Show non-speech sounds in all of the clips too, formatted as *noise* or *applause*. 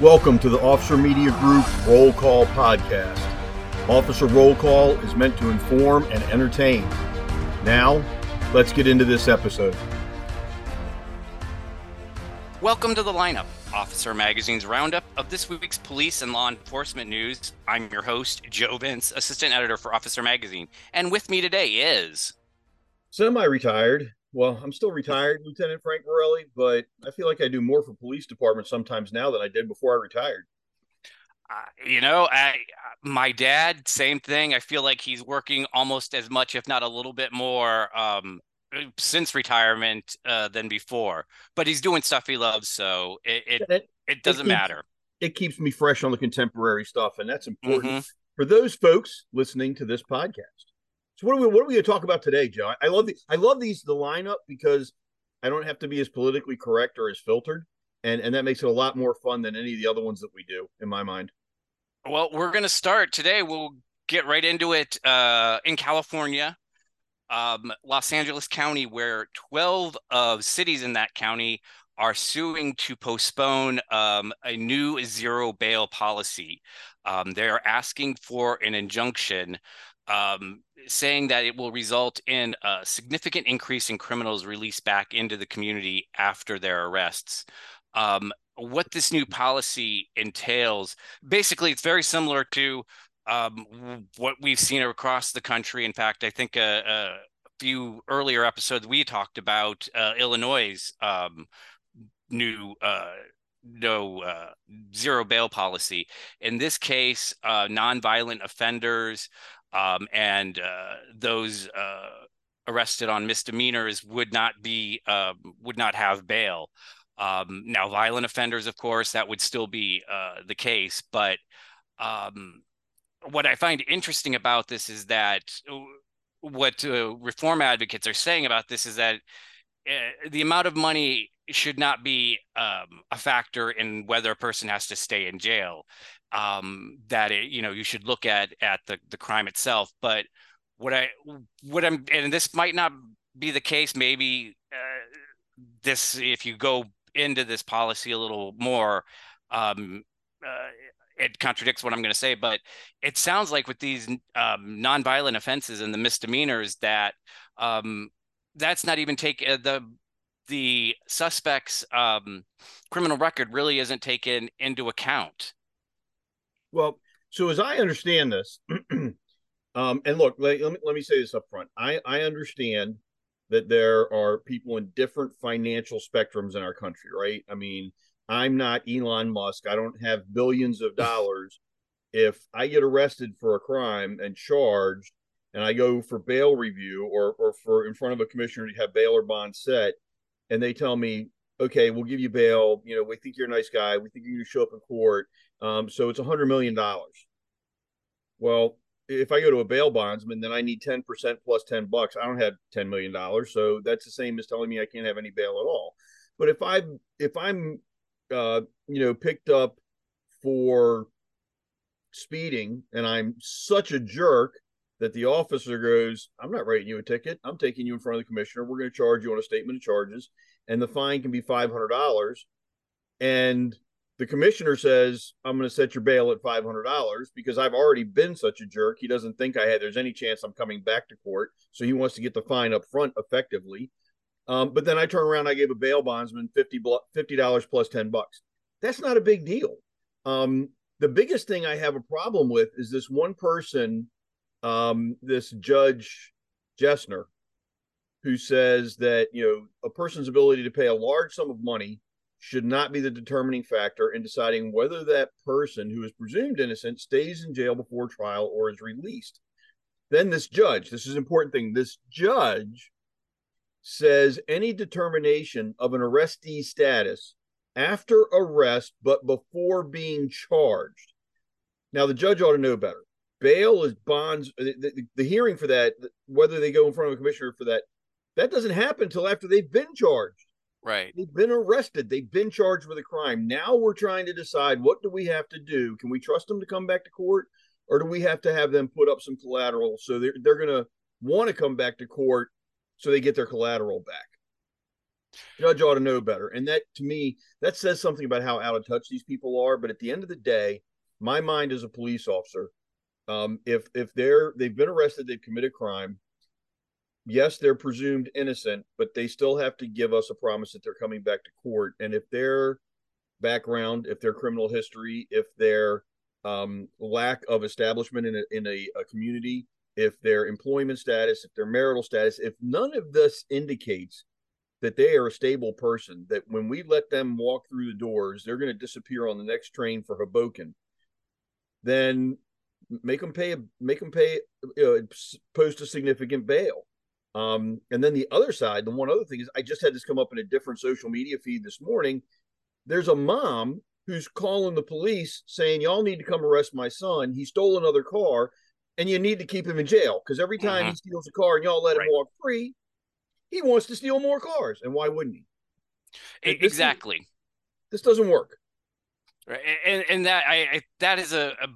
Welcome to the Officer Media Group Roll Call Podcast. Officer Roll Call is meant to inform and entertain. Now, let's get into this episode. Welcome to the lineup, Officer Magazine's roundup of this week's police and law enforcement news. I'm your host, Joe Vince, assistant editor for Officer Magazine, and with me today is Semi retired well, I'm still retired, Lieutenant Frank Borelli, but I feel like I do more for police departments sometimes now than I did before I retired. Uh, you know, I my dad, same thing. I feel like he's working almost as much, if not a little bit more, um, since retirement uh, than before. But he's doing stuff he loves, so it it, it, it doesn't it keeps, matter. It keeps me fresh on the contemporary stuff, and that's important mm-hmm. for those folks listening to this podcast. So what are we what are we going to talk about today, Joe? I love the I love these the lineup because I don't have to be as politically correct or as filtered, and and that makes it a lot more fun than any of the other ones that we do in my mind. Well, we're going to start today. We'll get right into it uh, in California, um, Los Angeles County, where 12 of cities in that county are suing to postpone um, a new zero bail policy. Um, they're asking for an injunction um, saying that it will result in a significant increase in criminals released back into the community after their arrests. Um, what this new policy entails, basically, it's very similar to um, what we've seen across the country. In fact, I think a, a few earlier episodes we talked about uh, Illinois' um, new uh, no uh, zero bail policy. In this case, uh, nonviolent offenders um, and uh, those uh, arrested on misdemeanors would not be uh, would not have bail. Um, now, violent offenders, of course, that would still be uh, the case. But um, what I find interesting about this is that uh, what uh, reform advocates are saying about this is that the amount of money should not be um, a factor in whether a person has to stay in jail um, that it, you know you should look at at the the crime itself. But what I what I'm and this might not be the case. Maybe uh, this if you go into this policy a little more. Um, uh, it contradicts what I'm going to say, but it sounds like with these um, nonviolent offenses and the misdemeanors that um, that's not even take uh, the the suspect's um, criminal record really isn't taken into account. Well, so as I understand this, *clears throat* um, and look, let, let, me, let me say this up front. I, I understand that there are people in different financial spectrums in our country, right? I mean, I'm not Elon Musk. I don't have billions of *laughs* dollars. if I get arrested for a crime and charged, and I go for bail review or or for in front of a commissioner to have bail or bond set, and they tell me, okay, we'll give you bail. You know, we think you're a nice guy. We think you're going to show up in court. Um, so it's a hundred million dollars. Well, if I go to a bail bondsman, then I need 10% plus 10 bucks. I don't have $10 million. So that's the same as telling me I can't have any bail at all. But if I if I'm uh, you know, picked up for speeding and I'm such a jerk that the officer goes, I'm not writing you a ticket. I'm taking you in front of the commissioner. We're going to charge you on a statement of charges, and the fine can be $500. And the commissioner says i'm going to set your bail at $500 because i've already been such a jerk. He doesn't think i had there's any chance i'm coming back to court so he wants to get the fine up front effectively. Um, but then i turn around i gave a bail bondsman 50 dollars plus 10 bucks. That's not a big deal. Um, the biggest thing i have a problem with is this one person um, this judge jessner who says that you know a person's ability to pay a large sum of money should not be the determining factor in deciding whether that person who is presumed innocent stays in jail before trial or is released. Then this judge, this is an important thing, this judge says any determination of an arrestee status after arrest but before being charged. Now the judge ought to know better. Bail is bonds. The, the, the hearing for that, whether they go in front of a commissioner for that, that doesn't happen until after they've been charged. Right. They've been arrested. They've been charged with a crime. Now we're trying to decide what do we have to do? Can we trust them to come back to court or do we have to have them put up some collateral so they're, they're going to want to come back to court so they get their collateral back? Judge ought to know better. And that to me, that says something about how out of touch these people are. But at the end of the day, my mind as a police officer, um, if if they're they've been arrested, they've committed crime. Yes, they're presumed innocent, but they still have to give us a promise that they're coming back to court. And if their background, if their criminal history, if their um, lack of establishment in a, in a, a community, if their employment status, if their marital status, if none of this indicates that they are a stable person, that when we let them walk through the doors, they're going to disappear on the next train for Hoboken, then make them pay, make them pay, uh, post a significant bail. Um, and then the other side, the one other thing is I just had this come up in a different social media feed this morning. There's a mom who's calling the police saying, Y'all need to come arrest my son. He stole another car and you need to keep him in jail because every time mm-hmm. he steals a car and y'all let right. him walk free, he wants to steal more cars. And why wouldn't he? exactly. This, this, doesn't work. Right. And, and that I, I that is a, a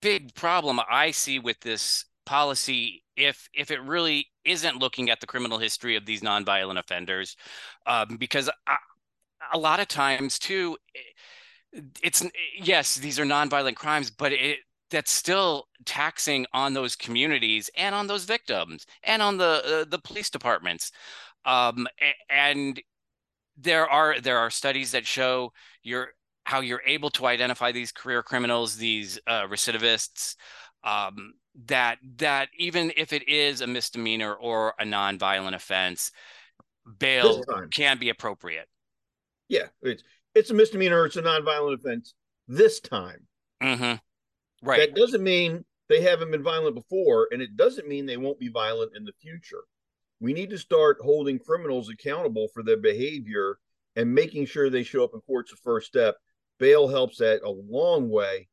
big problem I see with this policy if if it really isn't looking at the criminal history of these nonviolent offenders um, because I, a lot of times too it's yes these are nonviolent crimes but it that's still taxing on those communities and on those victims and on the uh, the police departments. Um, and there are there are studies that show you're how you're able to identify these career criminals these uh, recidivists um, that that even if it is a misdemeanor or a nonviolent offense bail can be appropriate yeah it's it's a misdemeanor it's a nonviolent offense this time mm-hmm. Right. That doesn't mean they haven't been violent before, and it doesn't mean they won't be violent in the future. We need to start holding criminals accountable for their behavior and making sure they show up in court's the first step. Bail helps that a long way,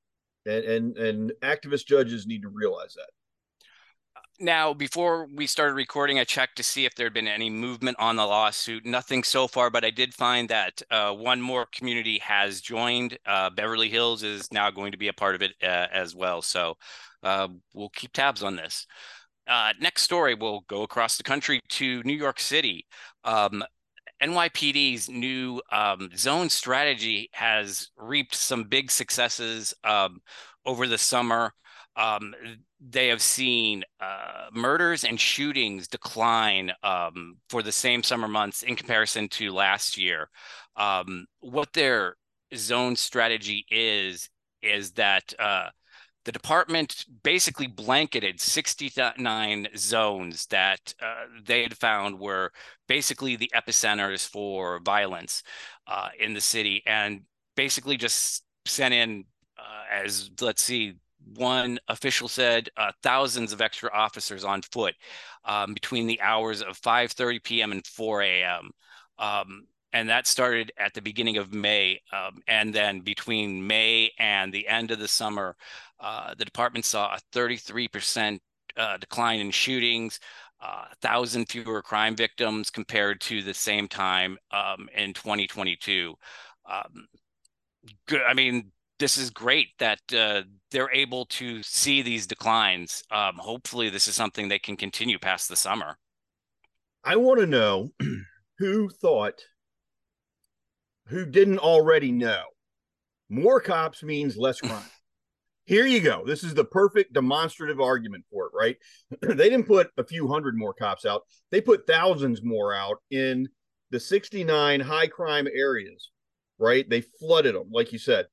and and and activist judges need to realize that. Now, before we started recording, I checked to see if there had been any movement on the lawsuit. Nothing so far, but I did find that uh, one more community has joined. Uh, Beverly Hills is now going to be a part of it uh, as well. So uh, we'll keep tabs on this. Uh, next story, we'll go across the country to New York City. Um, NYPD's new um, zone strategy has reaped some big successes um, over the summer. Um, they have seen uh, murders and shootings decline um, for the same summer months in comparison to last year. Um, what their zone strategy is is that uh, the department basically blanketed 69 zones that uh, they had found were basically the epicenters for violence uh, in the city and basically just sent in uh, as let's see one official said uh, thousands of extra officers on foot um, between the hours of 5:30 p.m. and 4 a.m. Um, and that started at the beginning of May. Um, and then between May and the end of the summer, uh, the department saw a 33% uh, decline in shootings, uh, thousand fewer crime victims compared to the same time um, in 2022. Um. I mean, this is great that uh, they're able to see these declines. Um, hopefully, this is something they can continue past the summer. I want to know *clears throat* who thought, who didn't already know, more cops means less *laughs* crime. Here you go. This is the perfect demonstrative argument for it, right? *clears throat* they didn't put a few hundred more cops out, they put thousands more out in the 69 high crime areas, right? They flooded them, like you said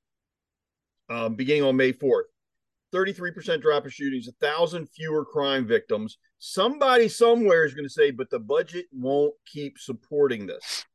um, beginning on May 4th. 33% drop of shootings, a thousand fewer crime victims. Somebody somewhere is going to say, but the budget won't keep supporting this.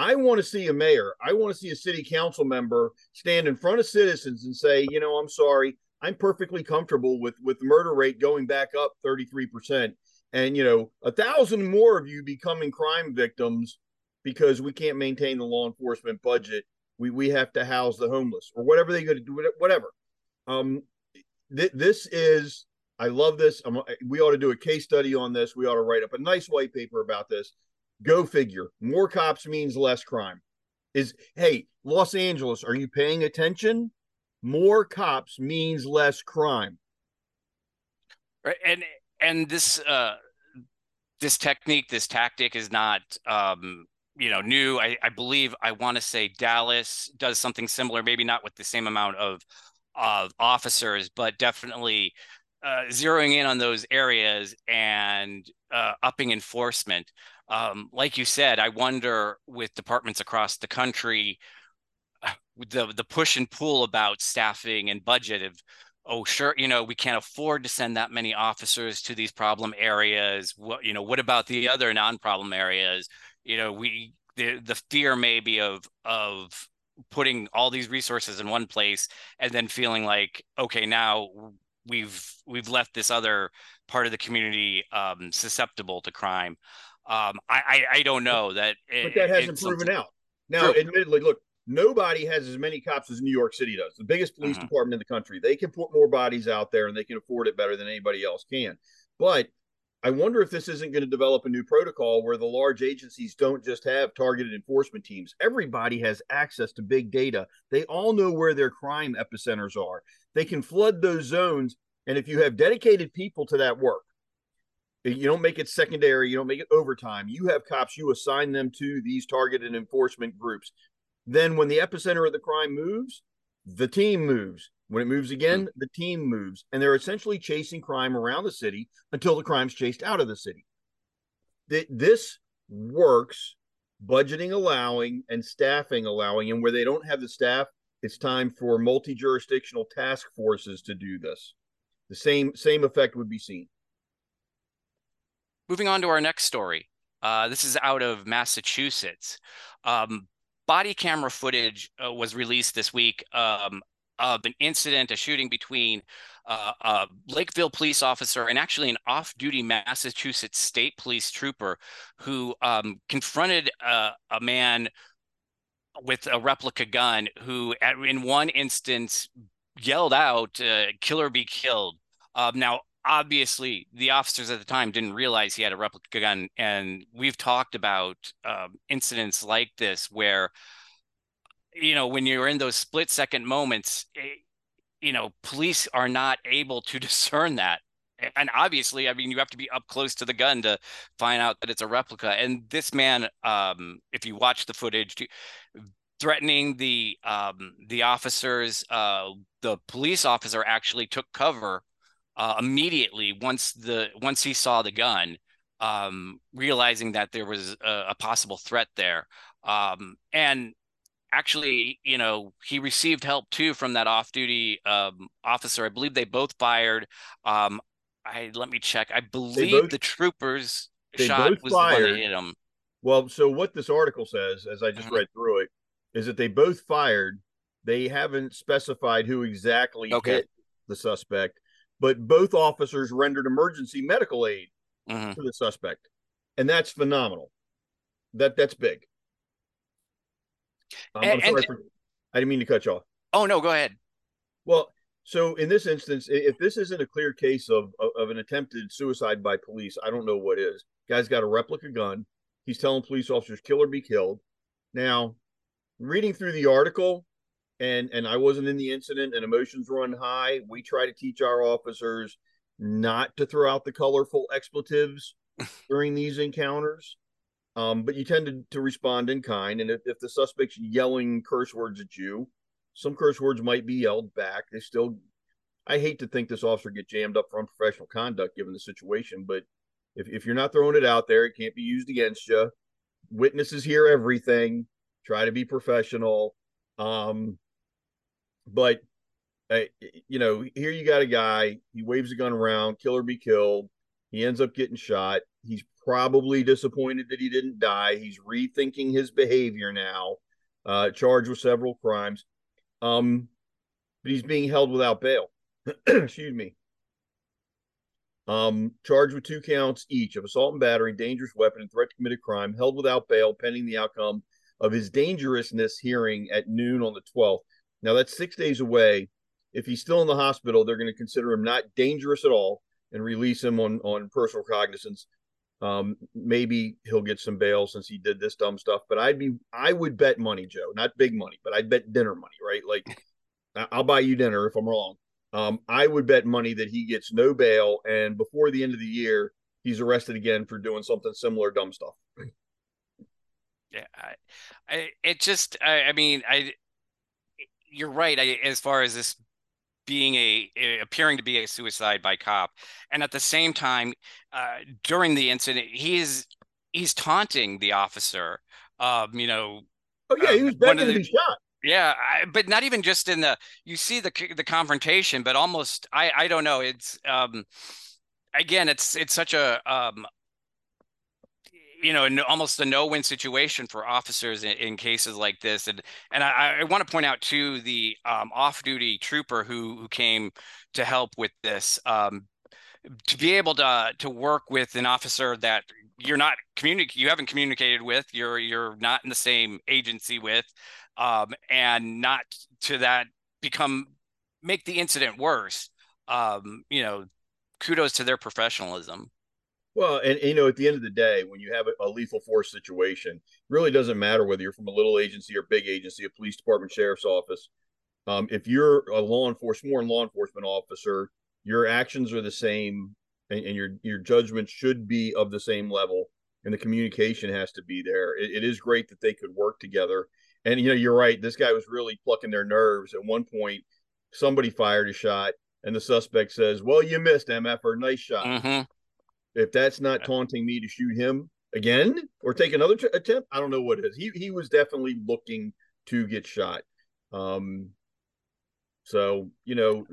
I want to see a mayor, I want to see a city council member stand in front of citizens and say, you know, I'm sorry, I'm perfectly comfortable with with the murder rate going back up 33%. And you know, a thousand more of you becoming crime victims because we can't maintain the law enforcement budget. We we have to house the homeless or whatever they're going to do whatever. Um th- this is i love this. I'm, we ought to do a case study on this. We ought to write up a nice white paper about this go figure more cops means less crime is hey los angeles are you paying attention more cops means less crime right and and this uh this technique this tactic is not um you know, new. I, I believe I want to say Dallas does something similar, maybe not with the same amount of of officers, but definitely uh, zeroing in on those areas and uh, upping enforcement. Um, like you said, I wonder with departments across the country, *sighs* the the push and pull about staffing and budget of oh sure you know we can't afford to send that many officers to these problem areas. What you know what about the other non-problem areas? You know we the the fear maybe of of putting all these resources in one place and then feeling like okay now we've we've left this other part of the community um, susceptible to crime um, I, I, I don't know that it, but that hasn't proven out now True. admittedly look nobody has as many cops as New York City does, the biggest police uh-huh. department in the country. They can put more bodies out there and they can afford it better than anybody else can. But I wonder if this isn't going to develop a new protocol where the large agencies don't just have targeted enforcement teams. Everybody has access to big data. They all know where their crime epicenters are. They can flood those zones. And if you have dedicated people to that work, Eh, you don't make it secondary, you don't make it overtime. You have cops, you assign them to these targeted enforcement groups. Then when the epicenter of the crime moves, the team moves. When it moves again, hmm. the team moves. And they're essentially chasing crime around the city until the crime's chased out of the city. This works, budgeting allowing and staffing allowing. And where they don't have the staff, it's time for multi jurisdictional task forces to do this. The same same effect would be seen. Moving on to our next story. Uh, this is out of Massachusetts. Um, body camera footage uh, was released this week um, of an incident, a shooting between uh, a Lakeville police officer and actually an off-duty Massachusetts State Police trooper who um, confronted a, a man with a replica gun who, at, in one instance, yelled out, uh, "Kill or be killed." Um, now, obviously the officers at the time didn't realize he had a replica gun and we've talked about um, incidents like this where you know when you're in those split second moments it, eh, you know police are not able to *laughs* discern that. And obviously i mean you have to be up close to the gun to find out that it's a replica. And this man um, if you watch the footage threatening the um, the officers uh, the police officer actually took cover uh, immediately once the once he saw the gun, um, realizing that there was a, a possible threat there, um, and actually, you know, he received help too from that off-duty um, officer. I believe they both fired. Um, I let me check. I believe both, the troopers shot was fired. the one that hit him. Well, so what this article says, as I just mm-hmm. read through it, is that they both fired. They haven't specified who exactly okay. hit the suspect, but both officers rendered emergency medical aid mm-hmm. to the suspect, and that's phenomenal. That that's big. Um, and, I'm sorry, for, I didn't mean to cut you off. Oh no, go ahead. Well, so in this instance, if this isn't a clear case of, of, of an attempted suicide by police, I don't know what is. Guy's got a replica gun. He's telling police officers, "Kill or be killed." Now, reading through the article, and and I wasn't in the incident and emotions run high. We try to teach our officers not to throw out the colorful expletives *laughs* during these encounters. Um, but you tend to, to respond in kind. And if, if the suspect's yelling curse words at you, some curse words might be yelled back. They still, I hate to think this officer get jammed up for unprofessional conduct given the situation, but if, if you're not throwing it out there, it can't be used against you. Witnesses hear everything. Try to be professional. Um, but uh, you know, here you got a guy. He waves a gun around, kill or be killed. He ends up getting shot. He's probably disappointed that he didn't die. He's rethinking his behavior now. Uh, charged with several crimes. Um, but he's being held without bail. *clears throat* Excuse me. Um, charged with two counts each of assault and battery, dangerous weapon, and threat to commit a crime, held without bail pending the outcome of his dangerousness hearing at noon on the 12th. Now that's six days away. If he's still in the hospital, they're going to consider him not dangerous at all and release him on on personal cognizance. Um, maybe he'll get some bail since he did this dumb stuff. But I'd be I would bet money, Joe, not big money, but I'd bet dinner money, right? Like *laughs* I'll buy you dinner if I'm wrong. Um, I would bet money that he gets no bail, and before the end of the year, he's arrested again for doing something similar dumb stuff. Yeah, I, I it just I, I mean I you're right. I, as far as this being a, a, appearing to be a suicide by cop, and at the same time, uh, during the incident, he's he's taunting the officer. Um, you know. Oh yeah, he was begging the, to be shot. Yeah, I, but not even just in the you see the the confrontation, but almost I I don't know. It's um again, it's it's such a um you know, almost a no-win situation for officers in, in, cases like this. And and I, I want to point out too the um, off-duty trooper who who came to help with this. Um, to be able to to work with an officer that you're not communic you haven't communicated with, you're you're not in the same agency with, um, and not to that become make the incident worse. Um, you know, kudos to their professionalism. Well, and you know, at the end of the day, when you have a, a lethal force situation, really doesn't matter whether you're from a little agency or big agency, a police department, sheriff's office. Um, if you're a law enforcement, more law enforcement officer, your actions are the same, and, and, your your judgment should be of the same level, and the communication has to be there. It, it is great that they could work together, and you know, you're right. This guy was really plucking their nerves. At one point, somebody fired a shot, and the suspect says, "Well, you missed, MF, or nice shot." Mm-hmm. If that's not taunting me to shoot him again or take another t- attempt, I don't know what is. He he was definitely looking to get shot. Um, so you know,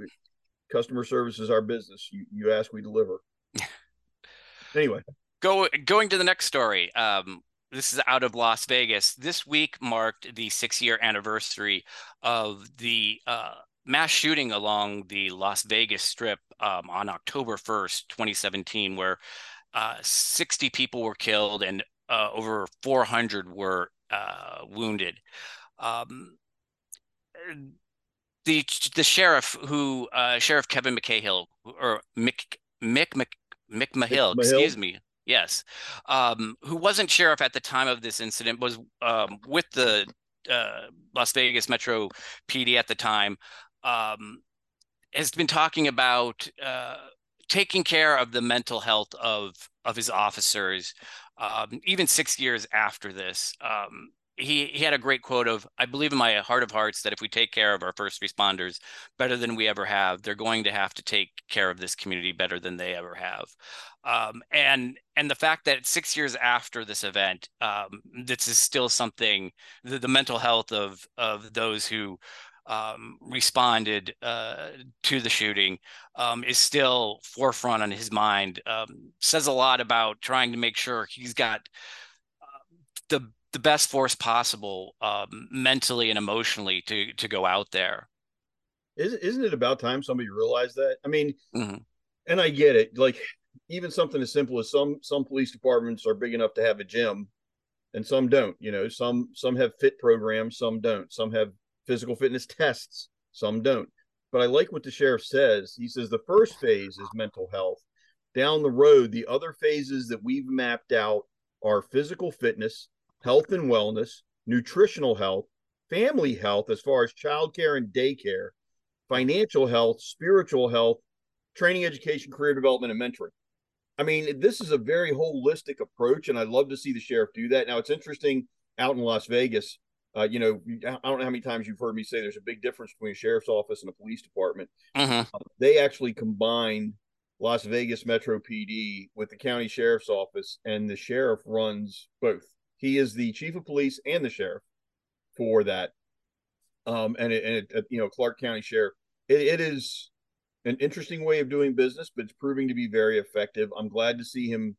customer service is our business. You you ask, we deliver. *laughs* anyway, go going to the next story. Um, this is out of Las Vegas. This week marked the six year anniversary of the uh, mass shooting along the Las Vegas Strip um, on October 1st, 2017, where uh, 60 people were killed and uh, over 400 were uh, wounded. Um, the the sheriff who uh, Sheriff Kevin McCahill or Mick Mick Mick, McMahill, excuse me, yes, um, who wasn't sheriff at the time of this incident, was um, with the uh, Las Vegas Metro PD at the time um, has been talking about uh, taking care of the mental health of of his officers, um, even six years after this. Um, he he had a great quote of I believe in my heart of hearts that if we take care of our first responders better than we ever have, they're going to have to take care of this community better than they ever have. Um, and and the fact that six years after this event, um, this is still something the, the mental health of of those who um, responded uh, to the shooting um, is still forefront on his mind. Um, says a lot about trying to make sure he's got uh, the the best force possible um, mentally and emotionally to to go out there. Isn't isn't it about time somebody realized that? I mean, mm-hmm. and I get it. Like even something as simple as some some police departments are big enough to have a gym and some don't you know some some have fit programs some don't some have physical fitness tests, some don't. But I like what the sheriff says. He says the first phase is mental health. Down the road, the other phases that we've mapped out are physical fitness, health and wellness, nutritional health, family health, as far as childcare and daycare, financial health, spiritual health, training, education, career development, and mentoring. I mean, this is a very holistic approach, and I'd love to see the sheriff do that. Now, it's interesting out in Las Vegas uh, you know, I don't know how many times you've heard me say there's a big difference between a sheriff's office and a police department. Uh, they actually combined Las Vegas Metro PD with the county sheriff's office, and the sheriff runs both. He is the chief of police and the sheriff for that. Um, and it, and it, uh, you know, Clark County Sheriff. It, it is an interesting way of doing business, but it's proving to be very effective. I'm glad to see him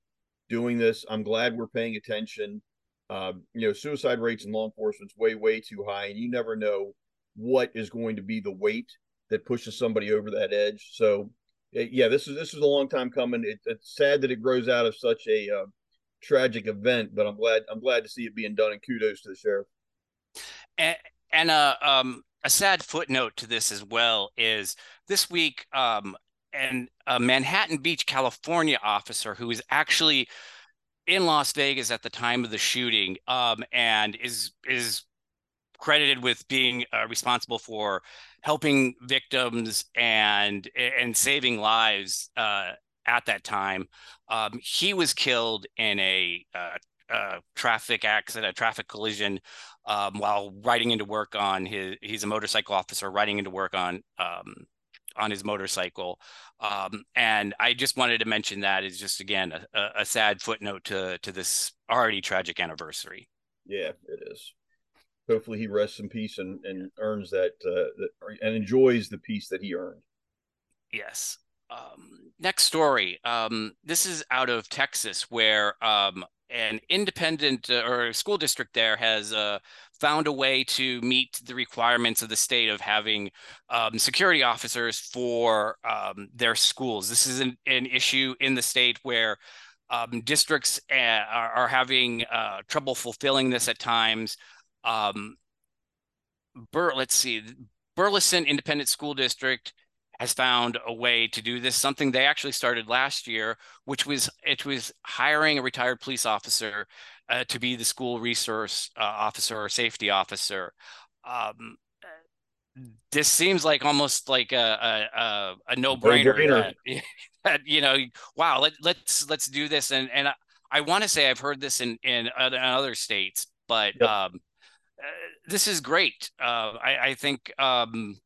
doing this. I'm glad we're paying attention um, you know, suicide rates in law enforcement is way, way too high, and you never know what is going to be the weight that pushes somebody over that edge. So, eh, yeah, this is this is a long time coming. It, it's sad that it grows out of such a uh, tragic event, but I'm glad I'm glad to see it being done. And kudos to the sheriff. And, and uh, um, a sad footnote to this as well is this week, um, and a Manhattan Beach, California officer who is actually in Las Vegas at the time of the shooting, um, and is is credited with being uh, responsible for helping victims and and saving lives uh, at that time. Um, he was killed in a uh, a traffic accident, a traffic collision, um, while riding into work on his. He's a motorcycle officer riding into work on um, on his motorcycle. Um, and I just wanted to mention that is just again a, a sad footnote to to this already tragic anniversary. Yeah, it is. Hopefully, he rests in peace and, and earns that, uh, that and enjoys the peace that he earned. Yes. Um, next story. Um, this is out of Texas, where um, an independent uh, or school district there has uh, found a way to meet the requirements of the state of having um, security officers for um, their schools. This is an, an, issue in the state where um, districts uh, are, are, having uh, trouble fulfilling this at times. Um, Bur- let's see, Burleson Independent School District has found a way to do this something they actually started last year which was it was hiring a retired police officer uh, to be the school resource uh, officer or safety officer. Um, this seems like almost like a a, a no-brainer that, *laughs* that, you know wow let, let's let's do this. And and i, I want to say i've heard this in in other states but yep. um, uh, this is great. Uh, I, I think um,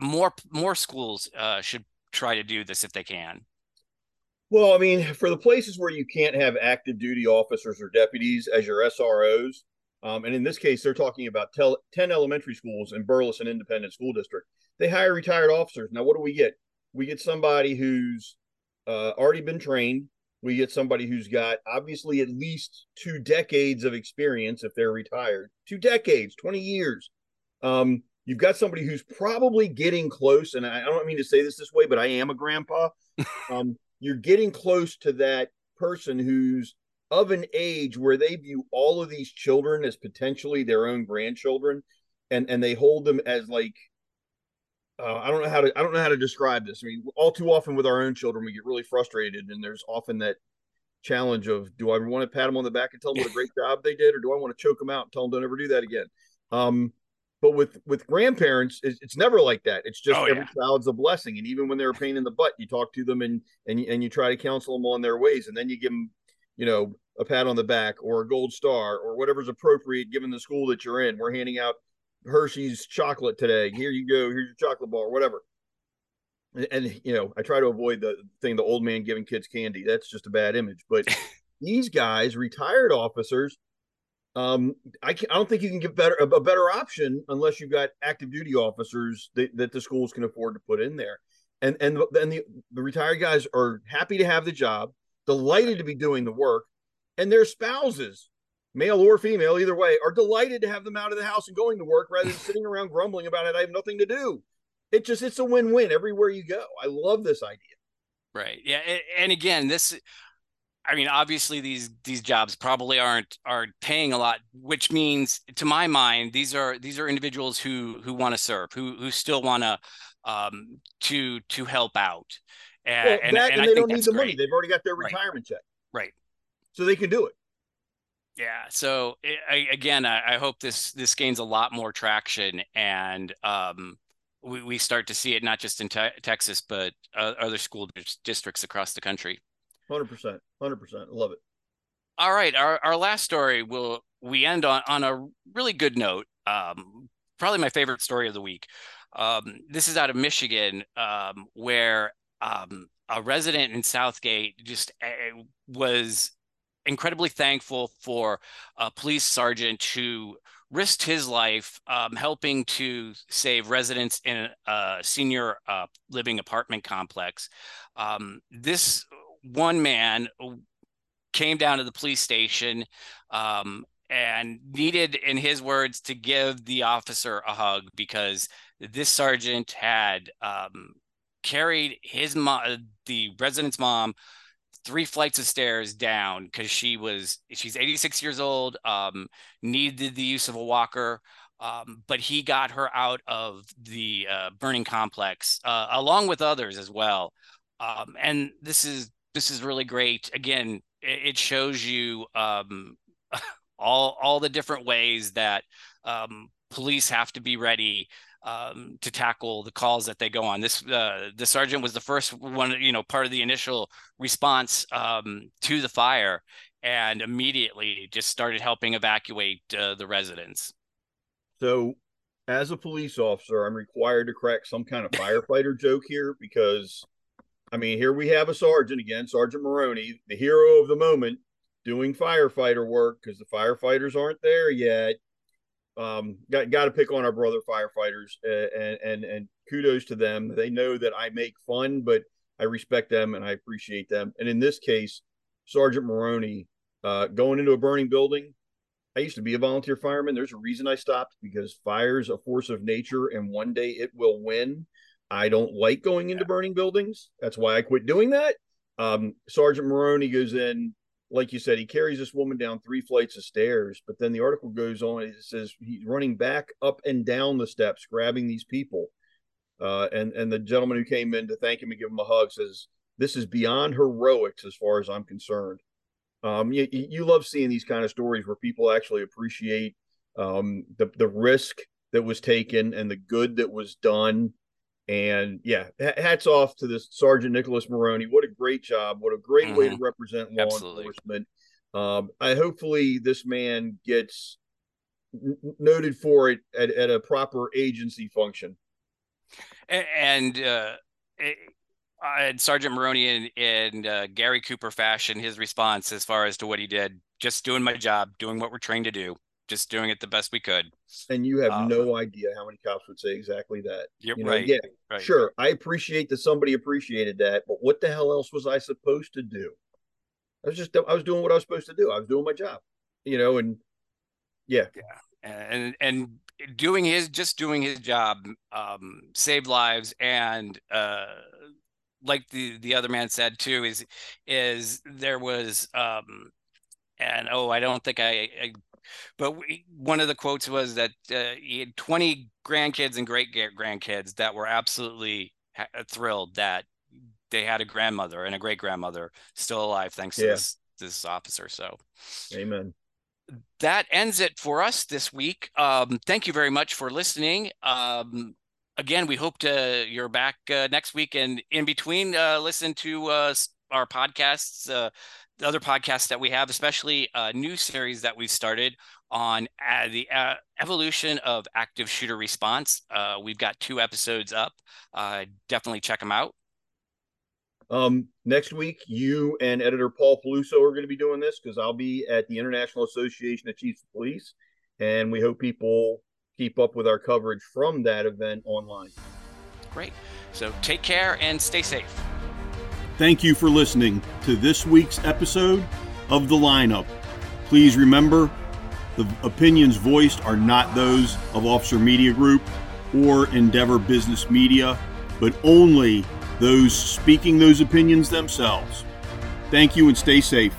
more more schools uh, should try to do this if they can. Well, I mean, for the places where you can't have active duty officers or deputies as your SROs, um, and in this case, they're talking about tel- 10 elementary schools in Burleson Independent School District. They hire retired officers. Now, what do we get? We get somebody who's uh, already been trained. We get somebody who's got obviously at least two decades of experience if they're retired, two decades, 20 years. Um, You've got somebody who's probably getting close, and I don't mean to say this this way, but I am a grandpa. *laughs* um, you're getting close to that person who's of an age where they view all of these children as potentially their own grandchildren, and and they hold them as like uh, I don't know how to I don't know how to describe this. I mean, all too often with our own children, we get really frustrated, and there's often that challenge of do I want to pat them on the back and tell them what a great job they did, or do I want to choke them out and tell them don't ever do that again? Um, but with with grandparents, it's, it's never like that. It's just oh, every yeah. child's a blessing, and even when they're a pain in the butt, you talk to them and and and you try to counsel them on their ways, and then you give them, you know, a pat on the back or a gold star or whatever's appropriate given the school that you're in. We're handing out Hershey's chocolate today. Here you go. Here's your chocolate bar, whatever. And, and you know, I try to avoid the thing the old man giving kids candy. That's just a bad image. But *laughs* these guys, retired officers, um, I, can, I don't think you can get better a better option unless you've got active duty officers that, that the schools can afford to put in there. And and then the, the retired guys are happy to have the job, delighted to be doing the work, and their spouses, male or female, either way, are delighted to have them out of the house and going to work rather than *laughs* sitting around grumbling about it. I have nothing to do. It just it's a win-win everywhere you go. I love this idea. Right. Yeah. And again, this I mean, obviously these these jobs probably aren't aren't paying a lot, which means, to my mind, these are these are individuals who who want to serve, who who still want to um, to to help out. And, well, and, and, and they don't need the great. money; they've already got their retirement right. check, right? So they can do it. Yeah. So I, again, I, I, hope this this gains a lot more traction, and um, we we start to see it not just in te- Texas, but uh, other school districts across the country. Hundred percent, hundred percent. Love it. All right, our our last story will we end on on a really good note. Um, probably my favorite story of the week. Um, this is out of Michigan, um, where um, a resident in Southgate just uh, was incredibly thankful for a police sergeant who risked his life um, helping to save residents in a senior uh, living apartment complex. Um, this one man came down to the police station um, and needed, in his words, to give the officer a hug because this sergeant had um, carried his mom, the resident's mom, three flights of stairs down because she was she's 86 years old, um, needed the use of a walker. Um, but he got her out of the uh, burning complex uh, along with others as well. Um, and this is this is really great. Again, it, shows you um, *laughs* all all the different ways that um, police have to be ready um, to tackle the calls that they go on. This uh, the sergeant was the first one, you know, part of the initial response um, to the fire, and immediately just started helping evacuate uh, the residents. So, as a police officer, I'm required to crack some kind of firefighter joke here because, I mean, here we have a sergeant again, Sergeant Maroney, the hero of the moment, doing firefighter work because the firefighters aren't there yet. Um, got got to pick on our brother firefighters, uh, and and and kudos to them. They know that I make fun, but I respect them and I appreciate them. And in this case, Sergeant Maroney uh, going into a burning building. I used to be a volunteer fireman. There's a reason I stopped because fire's a force of nature and one day it will win. I don't like going into burning buildings. That's why I quit doing that. Um, Sergeant Maroney goes in, like you said, he carries this woman down three flights of stairs. But then the article goes on, it says he's running back up and down the steps, grabbing these people. Uh, and and the gentleman who came in to thank him and give him a hug says, "This is beyond heroics as far as I'm concerned." Um, you, you love seeing these kind of stories where people actually appreciate um, the the risk that was taken and the good that was done. And yeah, hats off to this Sergeant Nicholas Maroney. What a great job! What a great mm-hmm. way to mm-hmm. represent law Absolutely. enforcement. Um, I hopefully this man gets n- noted for it at, at a proper agency function. And uh, uh, Sergeant Maroney and, and uh, Gary Cooper fashion his response as far as to what he did. Just doing my job, doing what we're trained to do, just doing it the best we could. And you have um, no idea how many cops would say exactly that. You're you know, right. Yeah, right. sure. I appreciate that somebody appreciated that, but what the hell else was I supposed to do? I was just I was doing what I was supposed to do. I was doing my job, you know, and yeah, yeah, and and doing his just doing his job um, saved lives and uh, like the the other man said too is is there was um and oh i don't think i, I but we, one of the quotes was that uh, he had 20 grandkids and great grandkids that were absolutely ha- thrilled that they had a grandmother and a great grandmother still alive thanks yeah. to this this officer so. Amen. That ends it for us this week. Um, thank you very much for listening. Um, again, we hope to you're back uh, next week and in between, uh, listen to uh, our podcasts, uh, the other podcasts that we have, especially a new series that we've started on uh, the uh, evolution of active shooter response. Uh, we've got two episodes up. Uh, definitely check them out. Um, next week, you and editor Paul Peluso are going to be doing this because I'll be at the International Association of Chiefs of Police, and we hope people keep up with our coverage from that event online. Great. So take care and stay safe. Thank you for listening to this week's episode of The Lineup. Please remember the opinions voiced are not those of Officer Media Group or Endeavor Business Media, but only those speaking those opinions themselves. Thank you and stay safe.